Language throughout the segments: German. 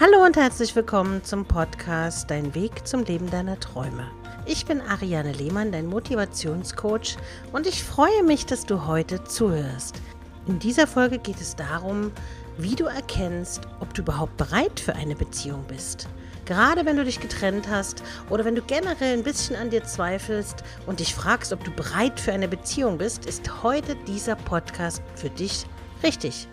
Hallo und herzlich willkommen zum Podcast Dein Weg zum Leben deiner Träume. Ich bin Ariane Lehmann, dein Motivationscoach und ich freue mich, dass du heute zuhörst. In dieser Folge geht es darum, wie du erkennst, ob du überhaupt bereit für eine Beziehung bist. Gerade wenn du dich getrennt hast oder wenn du generell ein bisschen an dir zweifelst und dich fragst, ob du bereit für eine Beziehung bist, ist heute dieser Podcast für dich richtig.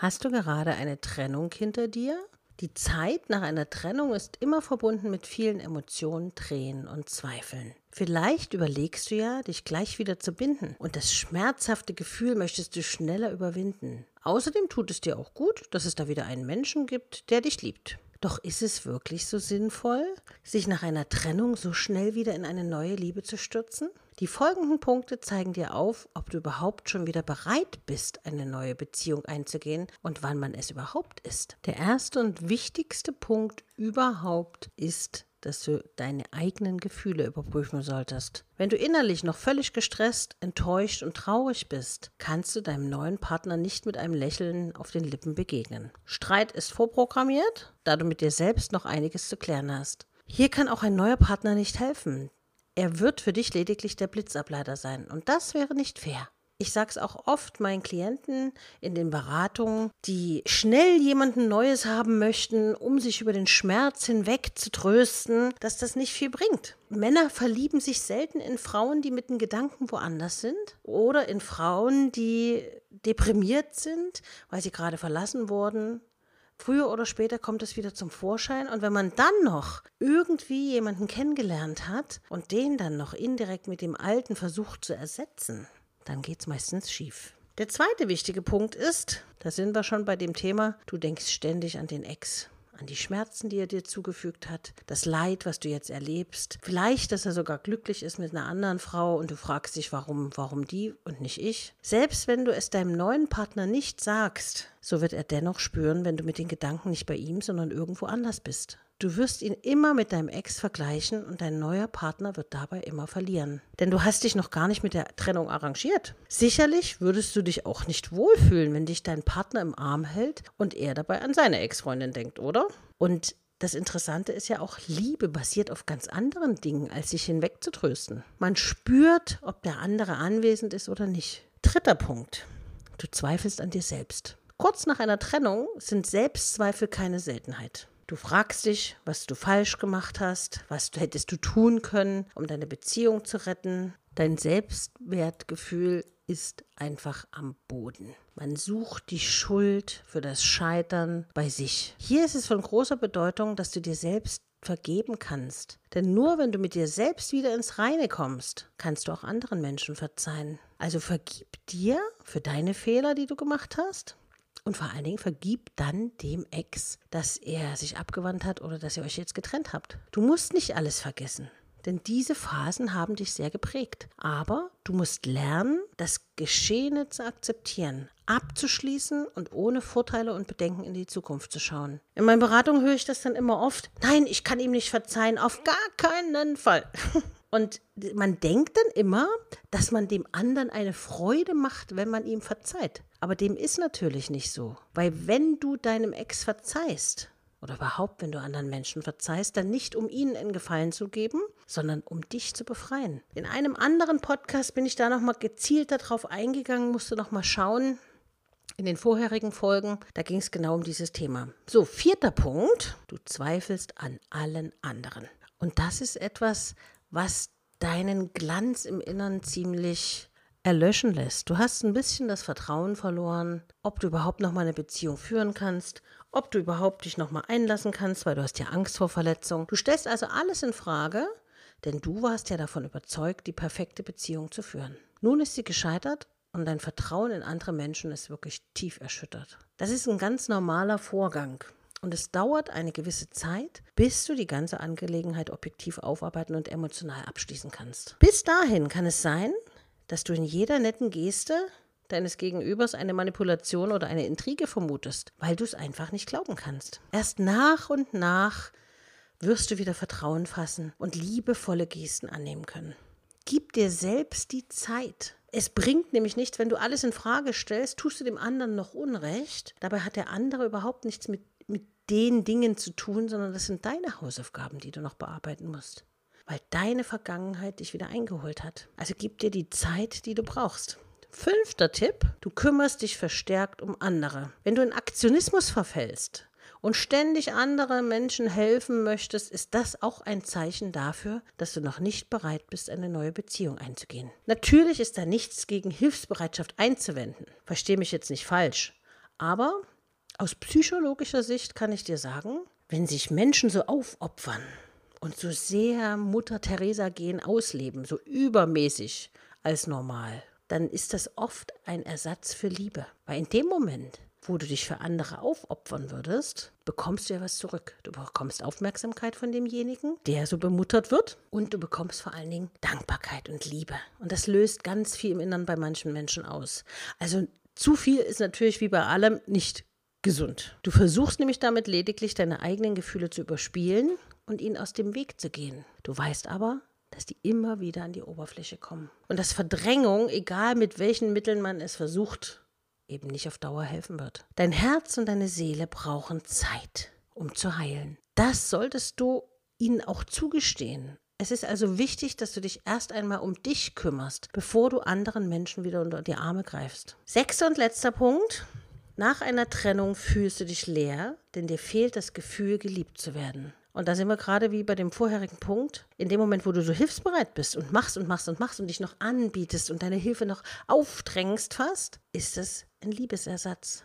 Hast du gerade eine Trennung hinter dir? Die Zeit nach einer Trennung ist immer verbunden mit vielen Emotionen, Tränen und Zweifeln. Vielleicht überlegst du ja, dich gleich wieder zu binden und das schmerzhafte Gefühl möchtest du schneller überwinden. Außerdem tut es dir auch gut, dass es da wieder einen Menschen gibt, der dich liebt. Doch ist es wirklich so sinnvoll, sich nach einer Trennung so schnell wieder in eine neue Liebe zu stürzen? Die folgenden Punkte zeigen dir auf, ob du überhaupt schon wieder bereit bist, eine neue Beziehung einzugehen und wann man es überhaupt ist. Der erste und wichtigste Punkt überhaupt ist dass du deine eigenen Gefühle überprüfen solltest. Wenn du innerlich noch völlig gestresst, enttäuscht und traurig bist, kannst du deinem neuen Partner nicht mit einem Lächeln auf den Lippen begegnen. Streit ist vorprogrammiert, da du mit dir selbst noch einiges zu klären hast. Hier kann auch ein neuer Partner nicht helfen. Er wird für dich lediglich der Blitzableiter sein und das wäre nicht fair. Ich sage es auch oft meinen Klienten in den Beratungen, die schnell jemanden Neues haben möchten, um sich über den Schmerz hinweg zu trösten, dass das nicht viel bringt. Männer verlieben sich selten in Frauen, die mit den Gedanken woanders sind oder in Frauen, die deprimiert sind, weil sie gerade verlassen wurden Früher oder später kommt es wieder zum Vorschein und wenn man dann noch irgendwie jemanden kennengelernt hat und den dann noch indirekt mit dem Alten versucht zu ersetzen, dann geht es meistens schief. Der zweite wichtige Punkt ist, da sind wir schon bei dem Thema, du denkst ständig an den Ex, an die Schmerzen, die er dir zugefügt hat, das Leid, was du jetzt erlebst, vielleicht, dass er sogar glücklich ist mit einer anderen Frau und du fragst dich, warum, warum die und nicht ich. Selbst wenn du es deinem neuen Partner nicht sagst, so wird er dennoch spüren, wenn du mit den Gedanken nicht bei ihm, sondern irgendwo anders bist. Du wirst ihn immer mit deinem Ex vergleichen und dein neuer Partner wird dabei immer verlieren. Denn du hast dich noch gar nicht mit der Trennung arrangiert. Sicherlich würdest du dich auch nicht wohlfühlen, wenn dich dein Partner im Arm hält und er dabei an seine Ex-Freundin denkt, oder? Und das Interessante ist ja auch, Liebe basiert auf ganz anderen Dingen, als sich hinwegzutrösten. Man spürt, ob der andere anwesend ist oder nicht. Dritter Punkt. Du zweifelst an dir selbst. Kurz nach einer Trennung sind Selbstzweifel keine Seltenheit. Du fragst dich, was du falsch gemacht hast, was du hättest du tun können, um deine Beziehung zu retten. Dein Selbstwertgefühl ist einfach am Boden. Man sucht die Schuld für das Scheitern bei sich. Hier ist es von großer Bedeutung, dass du dir selbst vergeben kannst. Denn nur wenn du mit dir selbst wieder ins Reine kommst, kannst du auch anderen Menschen verzeihen. Also vergib dir für deine Fehler, die du gemacht hast, und vor allen Dingen vergib dann dem Ex, dass er sich abgewandt hat oder dass ihr euch jetzt getrennt habt. Du musst nicht alles vergessen. Denn diese Phasen haben dich sehr geprägt. Aber du musst lernen, das Geschehene zu akzeptieren, abzuschließen und ohne Vorteile und Bedenken in die Zukunft zu schauen. In meinen Beratungen höre ich das dann immer oft. Nein, ich kann ihm nicht verzeihen, auf gar keinen Fall. Und man denkt dann immer, dass man dem anderen eine Freude macht, wenn man ihm verzeiht. Aber dem ist natürlich nicht so. Weil wenn du deinem Ex verzeihst, oder überhaupt, wenn du anderen Menschen verzeihst, dann nicht um ihnen einen Gefallen zu geben, sondern um dich zu befreien. In einem anderen Podcast bin ich da nochmal gezielt darauf eingegangen, musste nochmal schauen. In den vorherigen Folgen, da ging es genau um dieses Thema. So, vierter Punkt, du zweifelst an allen anderen. Und das ist etwas, was deinen Glanz im Innern ziemlich erlöschen lässt. Du hast ein bisschen das Vertrauen verloren, ob du überhaupt noch mal eine Beziehung führen kannst, ob du überhaupt dich noch mal einlassen kannst, weil du hast ja Angst vor Verletzung. Du stellst also alles in Frage, denn du warst ja davon überzeugt, die perfekte Beziehung zu führen. Nun ist sie gescheitert und dein Vertrauen in andere Menschen ist wirklich tief erschüttert. Das ist ein ganz normaler Vorgang. Und es dauert eine gewisse Zeit, bis du die ganze Angelegenheit objektiv aufarbeiten und emotional abschließen kannst. Bis dahin kann es sein, dass du in jeder netten Geste deines Gegenübers eine Manipulation oder eine Intrige vermutest, weil du es einfach nicht glauben kannst. Erst nach und nach wirst du wieder Vertrauen fassen und liebevolle Gesten annehmen können. Gib dir selbst die Zeit. Es bringt nämlich nichts, wenn du alles in Frage stellst, tust du dem anderen noch Unrecht. Dabei hat der andere überhaupt nichts mit, mit den Dingen zu tun, sondern das sind deine Hausaufgaben, die du noch bearbeiten musst. Weil deine Vergangenheit dich wieder eingeholt hat. Also gib dir die Zeit, die du brauchst. Fünfter Tipp, du kümmerst dich verstärkt um andere. Wenn du in Aktionismus verfällst, und ständig andere Menschen helfen möchtest, ist das auch ein Zeichen dafür, dass du noch nicht bereit bist, eine neue Beziehung einzugehen. Natürlich ist da nichts gegen Hilfsbereitschaft einzuwenden. Verstehe mich jetzt nicht falsch. Aber aus psychologischer Sicht kann ich dir sagen, wenn sich Menschen so aufopfern und so sehr Mutter Teresa gehen ausleben, so übermäßig als normal, dann ist das oft ein Ersatz für Liebe. Weil in dem Moment, wo du dich für andere aufopfern würdest, bekommst du ja was zurück. Du bekommst Aufmerksamkeit von demjenigen, der so bemuttert wird. Und du bekommst vor allen Dingen Dankbarkeit und Liebe. Und das löst ganz viel im Inneren bei manchen Menschen aus. Also zu viel ist natürlich wie bei allem nicht gesund. Du versuchst nämlich damit lediglich deine eigenen Gefühle zu überspielen und ihnen aus dem Weg zu gehen. Du weißt aber, dass die immer wieder an die Oberfläche kommen. Und dass Verdrängung, egal mit welchen Mitteln man es versucht, eben nicht auf Dauer helfen wird. Dein Herz und deine Seele brauchen Zeit, um zu heilen. Das solltest du ihnen auch zugestehen. Es ist also wichtig, dass du dich erst einmal um dich kümmerst, bevor du anderen Menschen wieder unter die Arme greifst. Sechster und letzter Punkt. Nach einer Trennung fühlst du dich leer, denn dir fehlt das Gefühl, geliebt zu werden. Und da sind wir gerade wie bei dem vorherigen Punkt. In dem Moment, wo du so hilfsbereit bist und machst und machst und machst und dich noch anbietest und deine Hilfe noch aufdrängst fast, ist es ein Liebesersatz.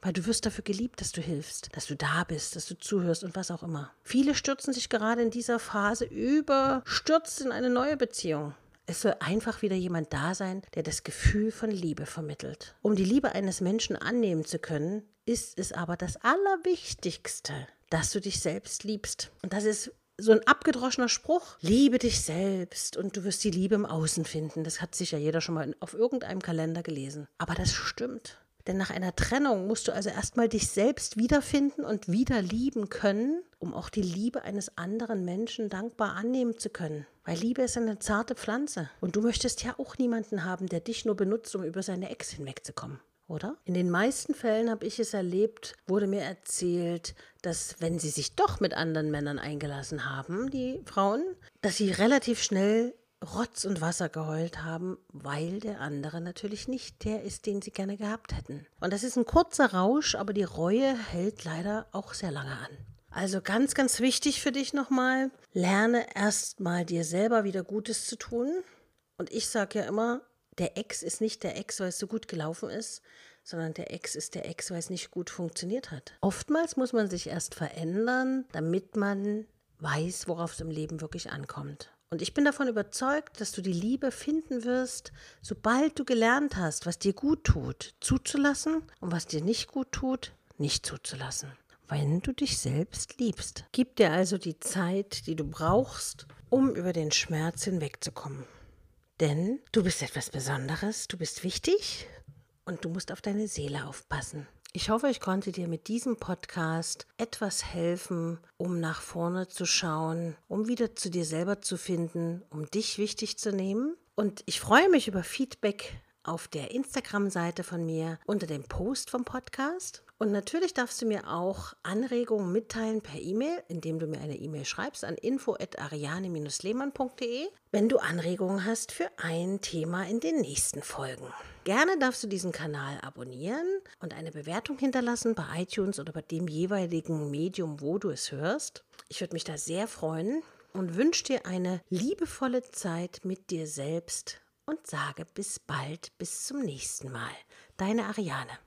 Weil du wirst dafür geliebt, dass du hilfst, dass du da bist, dass du zuhörst und was auch immer. Viele stürzen sich gerade in dieser Phase überstürzt in eine neue Beziehung. Es soll einfach wieder jemand da sein, der das Gefühl von Liebe vermittelt. Um die Liebe eines Menschen annehmen zu können, ist es aber das Allerwichtigste, dass du dich selbst liebst. Und das ist so ein abgedroschener Spruch. Liebe dich selbst und du wirst die Liebe im Außen finden. Das hat sicher jeder schon mal auf irgendeinem Kalender gelesen. Aber das stimmt. Denn nach einer Trennung musst du also erstmal dich selbst wiederfinden und wieder lieben können, um auch die Liebe eines anderen Menschen dankbar annehmen zu können. Weil Liebe ist eine zarte Pflanze. Und du möchtest ja auch niemanden haben, der dich nur benutzt, um über seine Ex hinwegzukommen oder? In den meisten Fällen habe ich es erlebt, wurde mir erzählt, dass wenn sie sich doch mit anderen Männern eingelassen haben, die Frauen, dass sie relativ schnell Rotz und Wasser geheult haben, weil der andere natürlich nicht der ist, den sie gerne gehabt hätten. Und das ist ein kurzer Rausch, aber die Reue hält leider auch sehr lange an. Also ganz, ganz wichtig für dich nochmal, lerne erstmal dir selber wieder Gutes zu tun. Und ich sage ja immer, der Ex ist nicht der Ex, weil es so gut gelaufen ist, sondern der Ex ist der Ex, weil es nicht gut funktioniert hat. Oftmals muss man sich erst verändern, damit man weiß, worauf es im Leben wirklich ankommt. Und ich bin davon überzeugt, dass du die Liebe finden wirst, sobald du gelernt hast, was dir gut tut, zuzulassen und was dir nicht gut tut, nicht zuzulassen. Wenn du dich selbst liebst. Gib dir also die Zeit, die du brauchst, um über den Schmerz hinwegzukommen. Denn du bist etwas Besonderes, du bist wichtig und du musst auf deine Seele aufpassen. Ich hoffe, ich konnte dir mit diesem Podcast etwas helfen, um nach vorne zu schauen, um wieder zu dir selber zu finden, um dich wichtig zu nehmen. Und ich freue mich über Feedback auf der Instagram-Seite von mir unter dem Post vom Podcast. Und natürlich darfst du mir auch Anregungen mitteilen per E-Mail, indem du mir eine E-Mail schreibst an info@ariane-lehmann.de, wenn du Anregungen hast für ein Thema in den nächsten Folgen. Gerne darfst du diesen Kanal abonnieren und eine Bewertung hinterlassen bei iTunes oder bei dem jeweiligen Medium, wo du es hörst. Ich würde mich da sehr freuen und wünsche dir eine liebevolle Zeit mit dir selbst und sage bis bald, bis zum nächsten Mal. Deine Ariane.